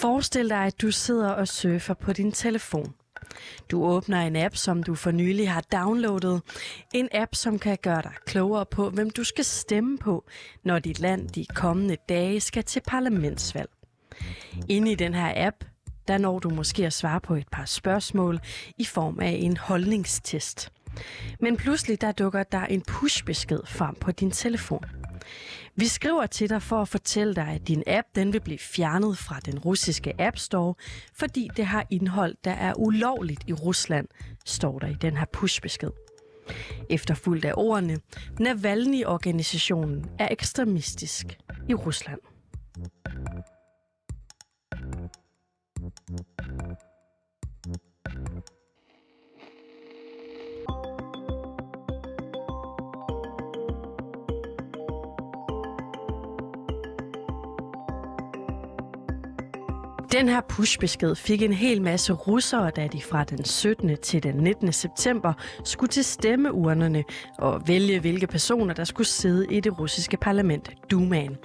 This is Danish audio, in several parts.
Forestil dig, at du sidder og surfer på din telefon. Du åbner en app, som du for nylig har downloadet. En app, som kan gøre dig klogere på, hvem du skal stemme på, når dit land de kommende dage skal til parlamentsvalg. Inde i den her app, der når du måske at svare på et par spørgsmål i form af en holdningstest. Men pludselig der dukker der en pushbesked frem på din telefon. Vi skriver til dig for at fortælle dig, at din app den vil blive fjernet fra den russiske App Store, fordi det har indhold, der er ulovligt i Rusland, står der i den her pushbesked. Efterfulgt af ordene, Navalny-organisationen er ekstremistisk i Rusland. Den her pushbesked fik en hel masse russere, da de fra den 17. til den 19. september skulle til stemmeurnerne og vælge, hvilke personer, der skulle sidde i det russiske parlament, Dumaen.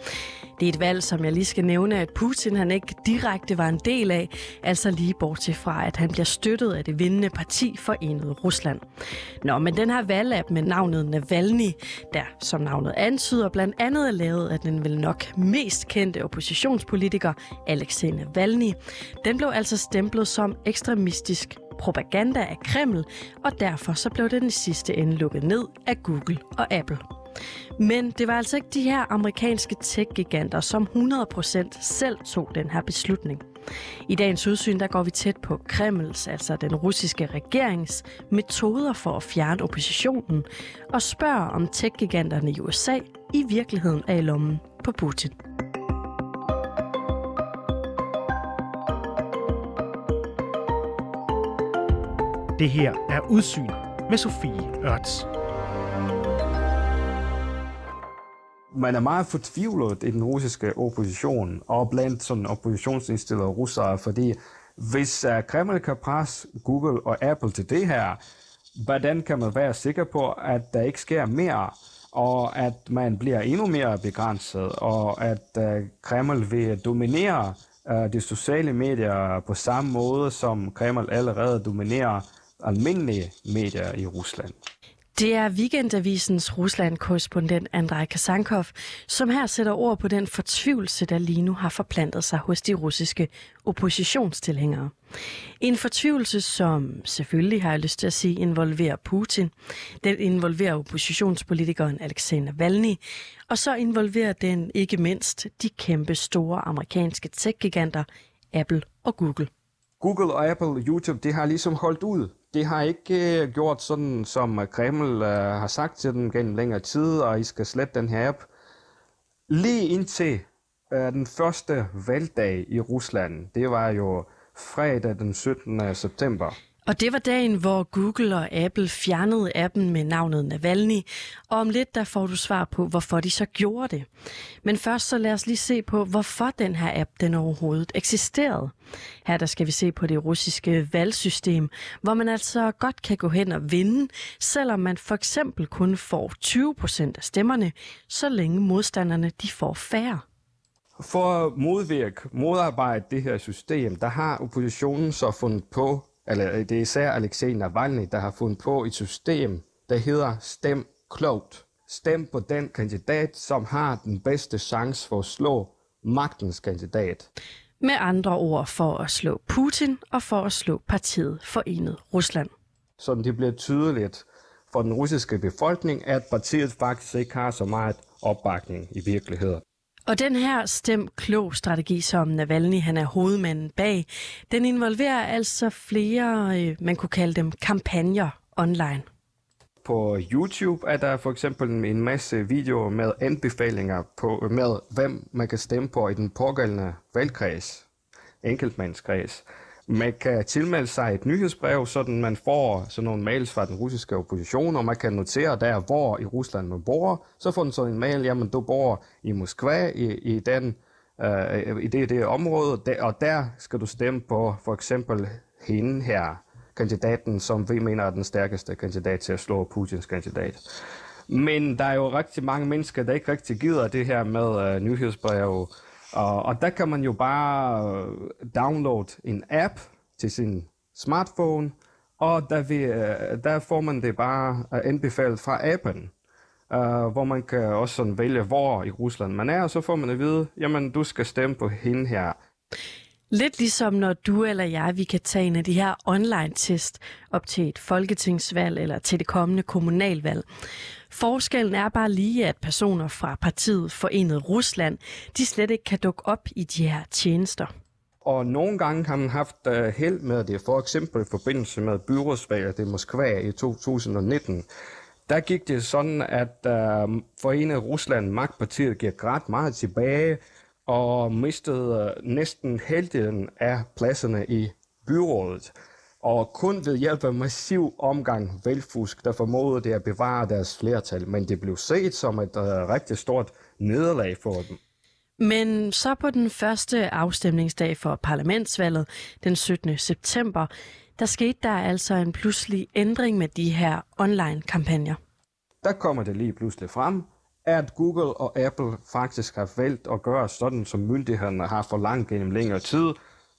Det er et valg, som jeg lige skal nævne, at Putin han ikke direkte var en del af, altså lige bortset fra, at han bliver støttet af det vindende parti Forenet Rusland. Nå, men den her valgapp med navnet Navalny, der som navnet antyder, blandt andet er lavet af den vel nok mest kendte oppositionspolitiker Alexej Navalny, den blev altså stemplet som ekstremistisk propaganda af Kreml, og derfor så blev den i sidste ende lukket ned af Google og Apple. Men det var altså ikke de her amerikanske tech-giganter, som 100% selv tog den her beslutning. I dagens udsyn der går vi tæt på Kremls, altså den russiske regerings, metoder for at fjerne oppositionen, og spørger om tech-giganterne i USA i virkeligheden er i lommen på Putin. Det her er Udsyn med Sofie Ørts. Man er meget fortvivlet i den russiske opposition, og blandt sådan oppositionsindstillede russere, fordi hvis uh, Kreml kan presse Google og Apple til det her, hvordan kan man være sikker på, at der ikke sker mere, og at man bliver endnu mere begrænset, og at uh, Kreml vil dominere uh, de sociale medier på samme måde, som Kreml allerede dominerer almindelige medier i Rusland. Det er Weekendavisens Rusland-korrespondent Andrej Kasankov, som her sætter ord på den fortvivlelse, der lige nu har forplantet sig hos de russiske oppositionstilhængere. En fortvivlelse, som selvfølgelig har jeg lyst til at sige, involverer Putin. Den involverer oppositionspolitikeren Alexander Valny, og så involverer den ikke mindst de kæmpe store amerikanske tech-giganter Apple og Google. Google og Apple YouTube, det har ligesom holdt ud de har ikke øh, gjort sådan, som øh, Kreml øh, har sagt til dem gennem længere tid, og I skal slette den her app. Lige indtil øh, den første valgdag i Rusland, det var jo fredag den 17. september. Og det var dagen, hvor Google og Apple fjernede appen med navnet Navalny, og om lidt der får du svar på, hvorfor de så gjorde det. Men først så lad os lige se på, hvorfor den her app den overhovedet eksisterede. Her der skal vi se på det russiske valgsystem, hvor man altså godt kan gå hen og vinde, selvom man for eksempel kun får 20 procent af stemmerne, så længe modstanderne de får færre. For at modvirke, modarbejde det her system, der har oppositionen så fundet på eller øh, det er især Alexei Navalny, der har fundet på et system, der hedder Stem klogt. Stem på den kandidat, som har den bedste chance for at slå magtens kandidat. Med andre ord for at slå Putin og for at slå partiet Forenet Rusland. Så det bliver tydeligt for den russiske befolkning, at partiet faktisk ikke har så meget opbakning i virkeligheden. Og den her stem klog strategi, som Navalny han er hovedmanden bag, den involverer altså flere, øh, man kunne kalde dem, kampagner online. På YouTube er der for eksempel en masse videoer med anbefalinger på, med, hvem man kan stemme på i den pågældende valgkreds, enkeltmandskreds. Man kan tilmelde sig et nyhedsbrev, så man får sådan nogle mails fra den russiske opposition, og man kan notere der, hvor i Rusland man bor. Så får man sådan en mail, jamen du bor i Moskva, i, i, den, øh, i det, det område, og der skal du stemme på for eksempel hende her, kandidaten, som vi mener er den stærkeste kandidat til at slå Putins kandidat. Men der er jo rigtig mange mennesker, der ikke rigtig gider det her med øh, nyhedsbrev, og, og der kan man jo bare øh, downloade en app til sin smartphone, og der, vi, øh, der får man det bare øh, anbefalet fra appen. Uh, hvor man kan også sådan vælge, hvor i Rusland man er, og så får man at vide, jamen du skal stemme på hende her. Lidt ligesom når du eller jeg, vi kan tage en af de her online-test op til et folketingsvalg eller til det kommende kommunalvalg. Forskellen er bare lige, at personer fra partiet Forenet Rusland, de slet ikke kan dukke op i de her tjenester. Og nogle gange har man haft uh, held med det, for eksempel i forbindelse med byrådsvalget i Moskva i 2019. Der gik det sådan, at uh, Forenet Rusland, magtpartiet, gik ret meget tilbage, og mistede øh, næsten halvdelen af pladserne i byrådet. Og kun ved hjælp af massiv omgang velfusk, der formodede det at bevare deres flertal, men det blev set som et uh, rigtig stort nederlag for dem. Men så på den første afstemningsdag for parlamentsvalget, den 17. september, der skete der altså en pludselig ændring med de her online-kampagner. Der kommer det lige pludselig frem, at Google og Apple faktisk har valgt at gøre sådan, som myndighederne har forlangt gennem længere tid,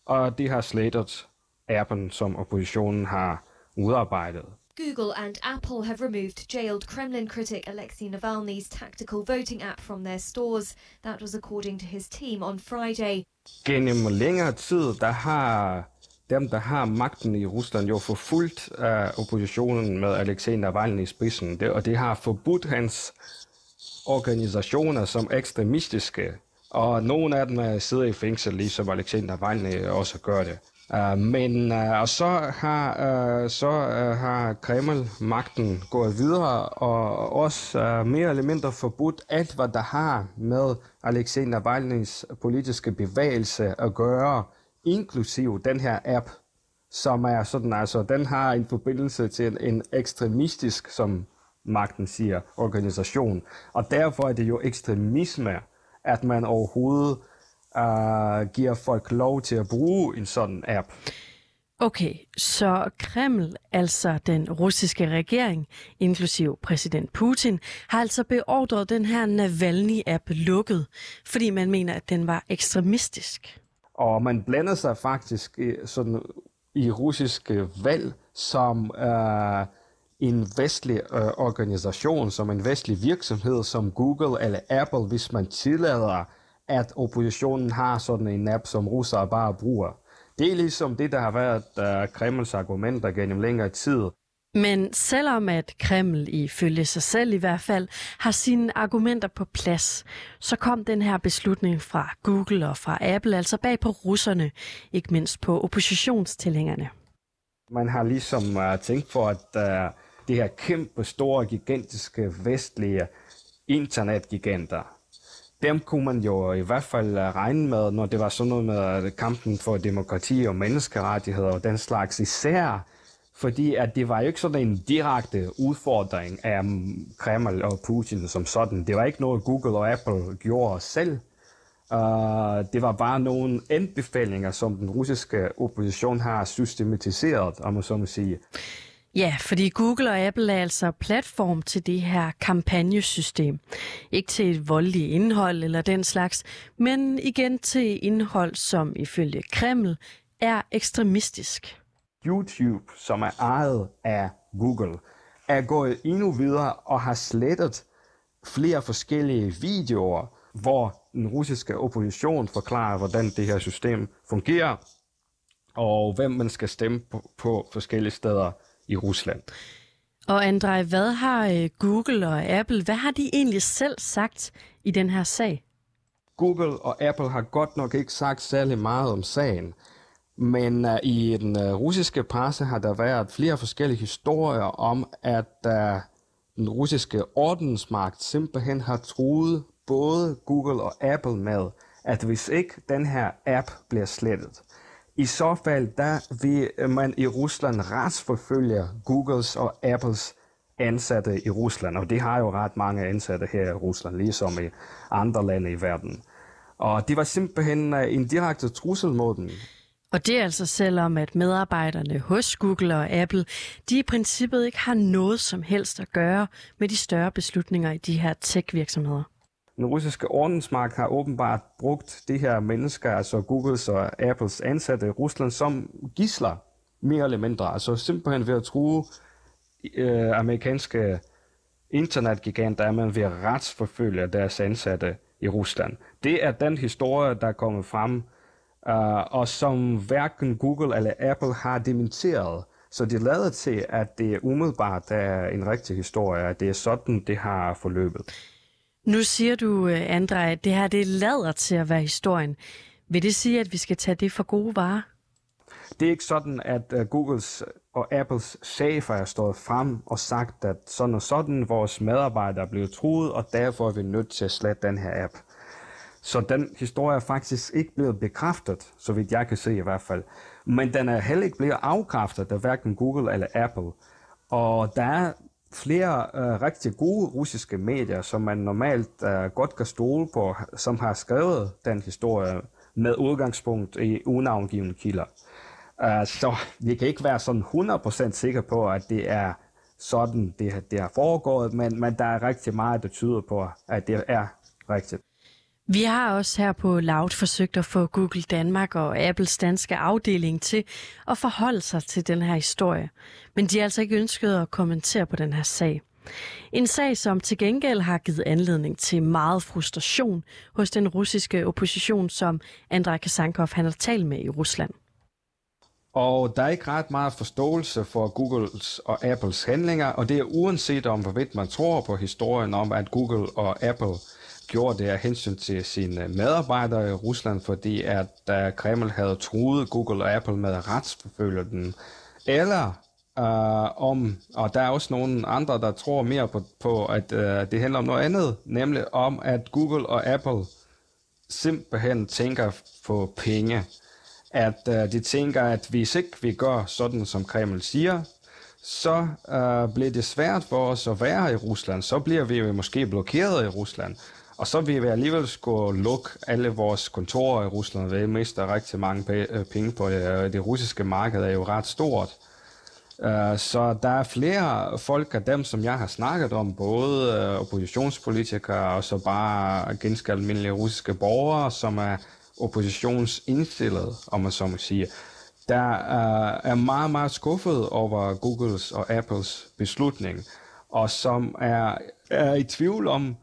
og de har slettet appen, som oppositionen har udarbejdet. Google and Apple have removed jailed Kremlin critic Alexei Navalny's tactical voting app from their stores. That was according to his team on Friday. Gennem længere tid, der har dem, der har magten i Rusland, jo forfulgt uh, oppositionen med Alexei Navalny i spidsen, det, og det har forbudt hans organisationer som ekstremistiske, og nogle af dem sidder i fængsel, ligesom Alexei Navalny også gør det. Uh, men uh, og så har uh, så uh, har Kreml magten gået videre og også uh, mere eller mindre forbudt alt hvad der har med Alexej Navalny's politiske bevægelse at gøre, inklusiv den her app, som er sådan altså den har en forbindelse til en, en ekstremistisk som magten siger, organisation. Og derfor er det jo ekstremisme, at man overhovedet uh, giver folk lov til at bruge en sådan app. Okay, så Kreml, altså den russiske regering, inklusiv præsident Putin, har altså beordret den her Navalny-app lukket, fordi man mener, at den var ekstremistisk. Og man blander sig faktisk sådan, i russiske valg som uh, en vestlig øh, organisation, som en vestlig virksomhed som Google eller Apple, hvis man tillader, at oppositionen har sådan en app, som russere bare bruger. Det er ligesom det, der har været øh, Kremls argumenter gennem længere tid. Men selvom at Kreml ifølge sig selv i hvert fald har sine argumenter på plads, så kom den her beslutning fra Google og fra Apple altså bag på russerne, ikke mindst på oppositionstilhængerne. Man har ligesom uh, tænkt for, at uh, det her kæmpe, store, gigantiske vestlige internetgiganter, dem kunne man jo i hvert fald øh, regne med, når det var sådan noget med kampen for demokrati og menneskerettigheder og den slags især, fordi at det var jo ikke sådan en direkte udfordring af Kreml og Putin som sådan. Det var ikke noget, Google og Apple gjorde selv. Uh, det var bare nogle anbefalinger, som den russiske opposition har systematiseret, om man så må sige. Ja, fordi Google og Apple er altså platform til det her kampagnesystem. Ikke til et voldeligt indhold eller den slags, men igen til indhold, som ifølge Kreml er ekstremistisk. YouTube, som er ejet af Google, er gået endnu videre og har slettet flere forskellige videoer, hvor den russiske opposition forklarer, hvordan det her system fungerer, og hvem man skal stemme på, på forskellige steder i Rusland. Og Andrej, hvad har øh, Google og Apple, hvad har de egentlig selv sagt i den her sag? Google og Apple har godt nok ikke sagt særlig meget om sagen, men uh, i den uh, russiske presse har der været flere forskellige historier om, at uh, den russiske ordensmagt simpelthen har truet både Google og Apple med, at hvis ikke den her app bliver slettet, i så fald, der vil øh, man i Rusland retsforfølge Googles og Apples ansatte i Rusland, og det har jo ret mange ansatte her i Rusland, ligesom i andre lande i verden. Og det var simpelthen øh, en direkte trussel mod dem. Og det er altså selvom, at medarbejderne hos Google og Apple, de i princippet ikke har noget som helst at gøre med de større beslutninger i de her tech-virksomheder den russiske ordensmagt har åbenbart brugt de her mennesker, altså Googles og Apples ansatte i Rusland, som gisler, mere eller mindre. Altså simpelthen ved at true øh, amerikanske internetgiganter, er man ved at retsforfølge deres ansatte i Rusland. Det er den historie, der er kommet frem, øh, og som hverken Google eller Apple har dementeret. Så det lader til, at det umiddelbart er en rigtig historie, at det er sådan, det har forløbet. Nu siger du, øh, Andrej, at det her det lader til at være historien. Vil det sige, at vi skal tage det for gode varer? Det er ikke sådan, at øh, Googles og Apples chefer er stået frem og sagt, at sådan og sådan vores medarbejdere er blevet truet, og derfor er vi nødt til at slette den her app. Så den historie er faktisk ikke blevet bekræftet, så vidt jeg kan se i hvert fald. Men den er heller ikke blevet afkræftet af hverken Google eller Apple. Og der er flere øh, rigtig gode russiske medier, som man normalt øh, godt kan stole på, som har skrevet den historie med udgangspunkt i unavngivende kilder. Øh, så vi kan ikke være sådan 100% sikre på, at det er sådan, det, det har foregået, men, men der er rigtig meget, der tyder på, at det er rigtigt. Vi har også her på Loud forsøgt at få Google Danmark og Apples danske afdeling til at forholde sig til den her historie. Men de har altså ikke ønsket at kommentere på den her sag. En sag, som til gengæld har givet anledning til meget frustration hos den russiske opposition, som Andrej Kasankov han har talt med i Rusland. Og der er ikke ret meget forståelse for Googles og Apples handlinger, og det er uanset om, hvorvidt man tror på historien om, at Google og Apple gjorde det af hensyn til sine øh, medarbejdere i Rusland, fordi at da Kreml havde truet Google og Apple med at retsforfølge dem, eller øh, om, og der er også nogle andre, der tror mere på, på at øh, det handler om noget andet, nemlig om, at Google og Apple simpelthen tænker på penge at øh, de tænker, at hvis ikke vi gør sådan, som Kreml siger, så øh, bliver det svært for os at være i Rusland. Så bliver vi jo måske blokeret i Rusland. Og så vil vi alligevel skulle lukke alle vores kontorer i Rusland. Vi mister rigtig mange øh, penge på det. Det russiske marked er jo ret stort. Øh, så der er flere folk af dem, som jeg har snakket om, både øh, oppositionspolitikere og så bare ganske almindelige russiske borgere, som er oppositionsindstillet, om man så må sige, der er meget, meget skuffet over Googles og Apples beslutning, og som er, er i tvivl om,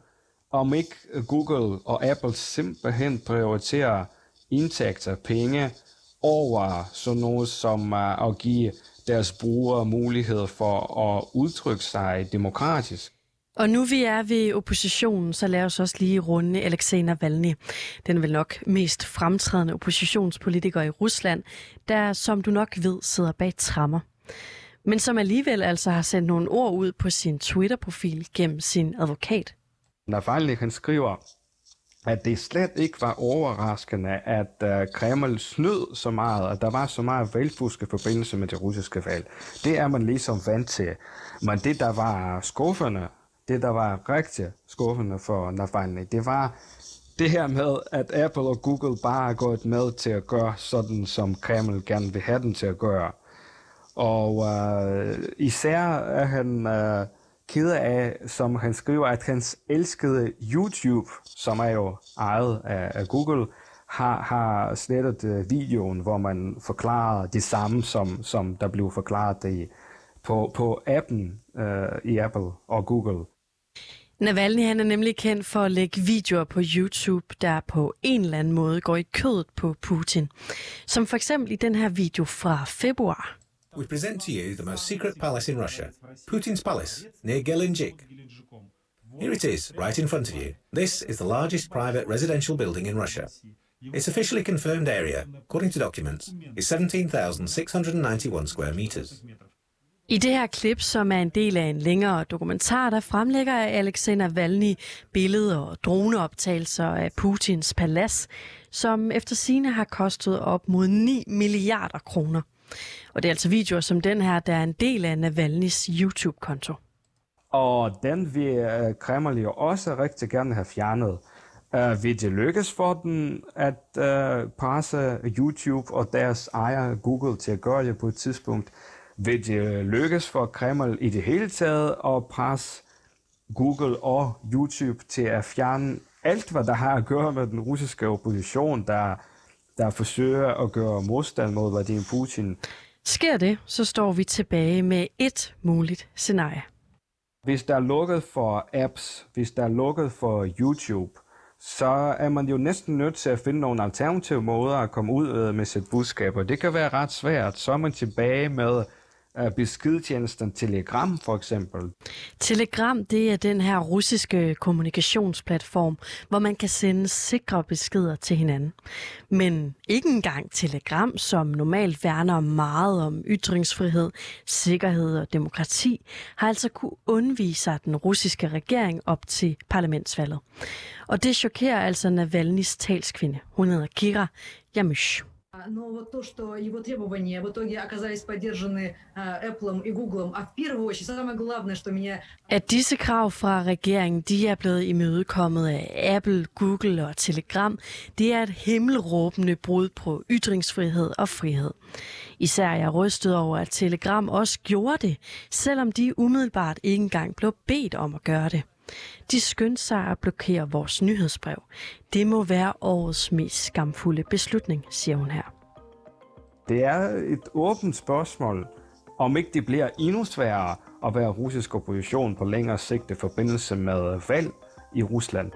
om ikke Google og Apple simpelthen prioriterer indtægter, penge, over sådan noget som uh, at give deres brugere mulighed for at udtrykke sig demokratisk. Og nu vi er ved oppositionen, så lad os også lige runde Alexei Navalny. Den er vel nok mest fremtrædende oppositionspolitiker i Rusland, der som du nok ved sidder bag trammer. Men som alligevel altså har sendt nogle ord ud på sin Twitter-profil gennem sin advokat. Navalny han skriver, at det slet ikke var overraskende, at uh, Kreml snød så meget, at der var så meget valgfusk i forbindelse med det russiske valg. Det er man ligesom vant til. Men det, der var skuffende, det, der var rigtig skuffende for Navalny, det var det her med, at Apple og Google bare er gået med til at gøre sådan, som Kreml gerne vil have den til at gøre. Og uh, især er han uh, ked af, som han skriver, at hans elskede YouTube, som er jo ejet af, af Google, har, har slettet øh, videoen, hvor man forklarer det samme, som, som der blev forklaret i, på, på appen øh, i Apple og Google. Navalny han er nemlig kendt for at lægge videoer på YouTube, der på en eller anden måde går i kødet på Putin. Som for eksempel i den her video fra februar. We present to you the most secret palace in Russia, Putin's palace near Gelendzhik. Here it is, right in front of you. This is the largest private residential building in Russia. Its officially confirmed area, according to documents, is 17,691 square meters. I det her klip, som er en del af en længere dokumentar, der fremlægger Alexander Valny billeder og droneoptagelser af Putins palads, som efter sine har kostet op mod 9 milliarder kroner. Og det er altså videoer som den her, der er en del af Navalnys YouTube-konto. Og den vil øh, Kreml jo også rigtig gerne have fjernet. Uh, vil det lykkes for den at uh, presse YouTube og deres ejer Google til at gøre det på et tidspunkt? vil det lykkes for Kreml i det hele taget at presse Google og YouTube til at fjerne alt, hvad der har at gøre med den russiske opposition, der, der forsøger at gøre modstand mod Vladimir Putin. Sker det, så står vi tilbage med et muligt scenarie. Hvis der er lukket for apps, hvis der er lukket for YouTube, så er man jo næsten nødt til at finde nogle alternative måder at komme ud øh, med sit budskab, og det kan være ret svært. Så er man tilbage med beskedtjenesten Telegram for eksempel. Telegram, det er den her russiske kommunikationsplatform, hvor man kan sende sikre beskeder til hinanden. Men ikke engang Telegram, som normalt værner meget om ytringsfrihed, sikkerhed og demokrati, har altså kunne undvige sig den russiske regering op til parlamentsvalget. Og det chokerer altså Navalny's talskvinde. Hun hedder Kira Yamush Но вот то, что его требования в итоге оказались поддержаны Apple и Google, а в первую очередь, самое главное, что меня... At disse krav fra regeringen, de er blevet imødekommet af Apple, Google og Telegram, det er et himmelråbende brud på ytringsfrihed og frihed. Især er jeg rystet over, at Telegram også gjorde det, selvom de umiddelbart ikke engang blev bedt om at gøre det. De skyndte sig at blokere vores nyhedsbrev. Det må være årets mest skamfulde beslutning, siger hun her. Det er et åbent spørgsmål, om ikke det bliver endnu sværere at være russisk opposition på længere sigt i forbindelse med valg i Rusland.